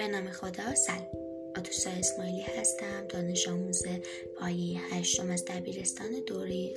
به نام خدا سلام. آتوسا اسماعیلی هستم دانش آموز پایه هشتم از دبیرستان دوره